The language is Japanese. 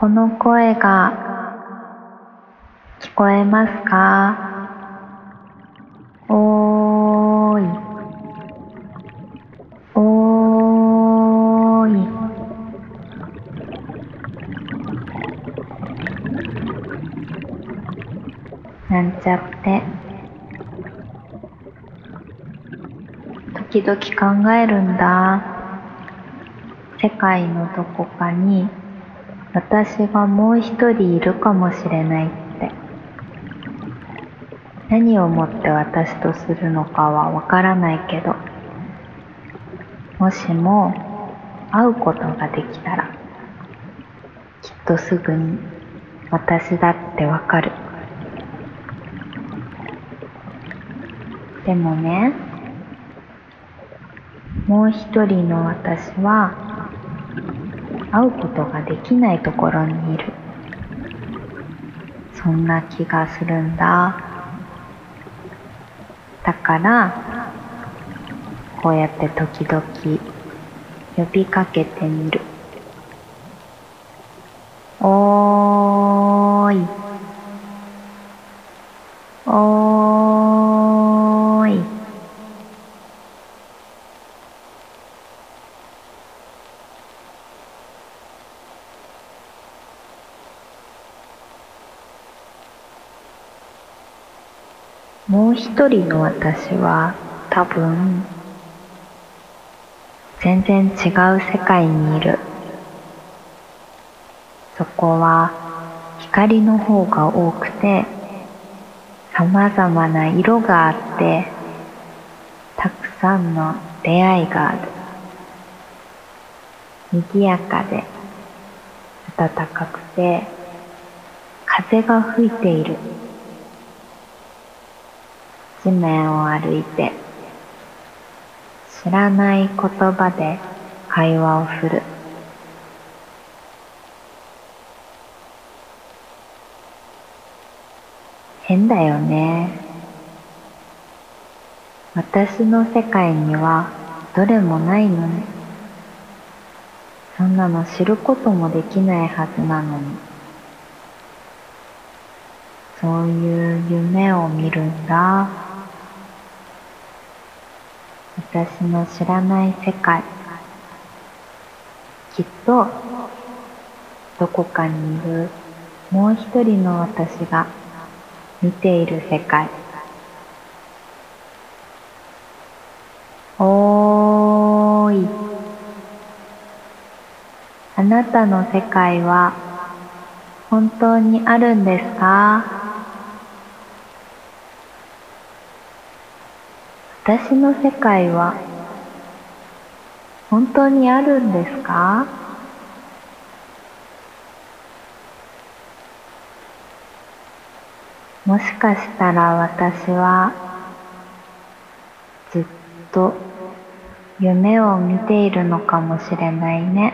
この声が聞こえますか？おーい。おーい。なんちゃって。時々考えるんだ。世界のどこかに。私がもう一人いるかもしれないって。何をもって私とするのかはわからないけどもしも会うことができたらきっとすぐに私だってわかる。でもねもう一人の私は会うことができないところにいる。そんな気がするんだ。だからこうやって時々呼びかけてみる。おおーいおーいもう一人の私は多分全然違う世界にいる。そこは光の方が多くて様々な色があってたくさんの出会いがある。賑やかで暖かくて風が吹いている。地面を歩いて知らない言葉で会話をする。変だよね。私の世界にはどれもないのにそんなの知ることもできないはずなのに。そういう夢を見るんだ。私の知らない世界。きっとどこかにいるもう一人の私が見ている世界。おーい。あなたの世界は本当にあるんですか？私の世界は本当にあるんですか？もしかしたら私はずっと夢を見ているのかもしれないね。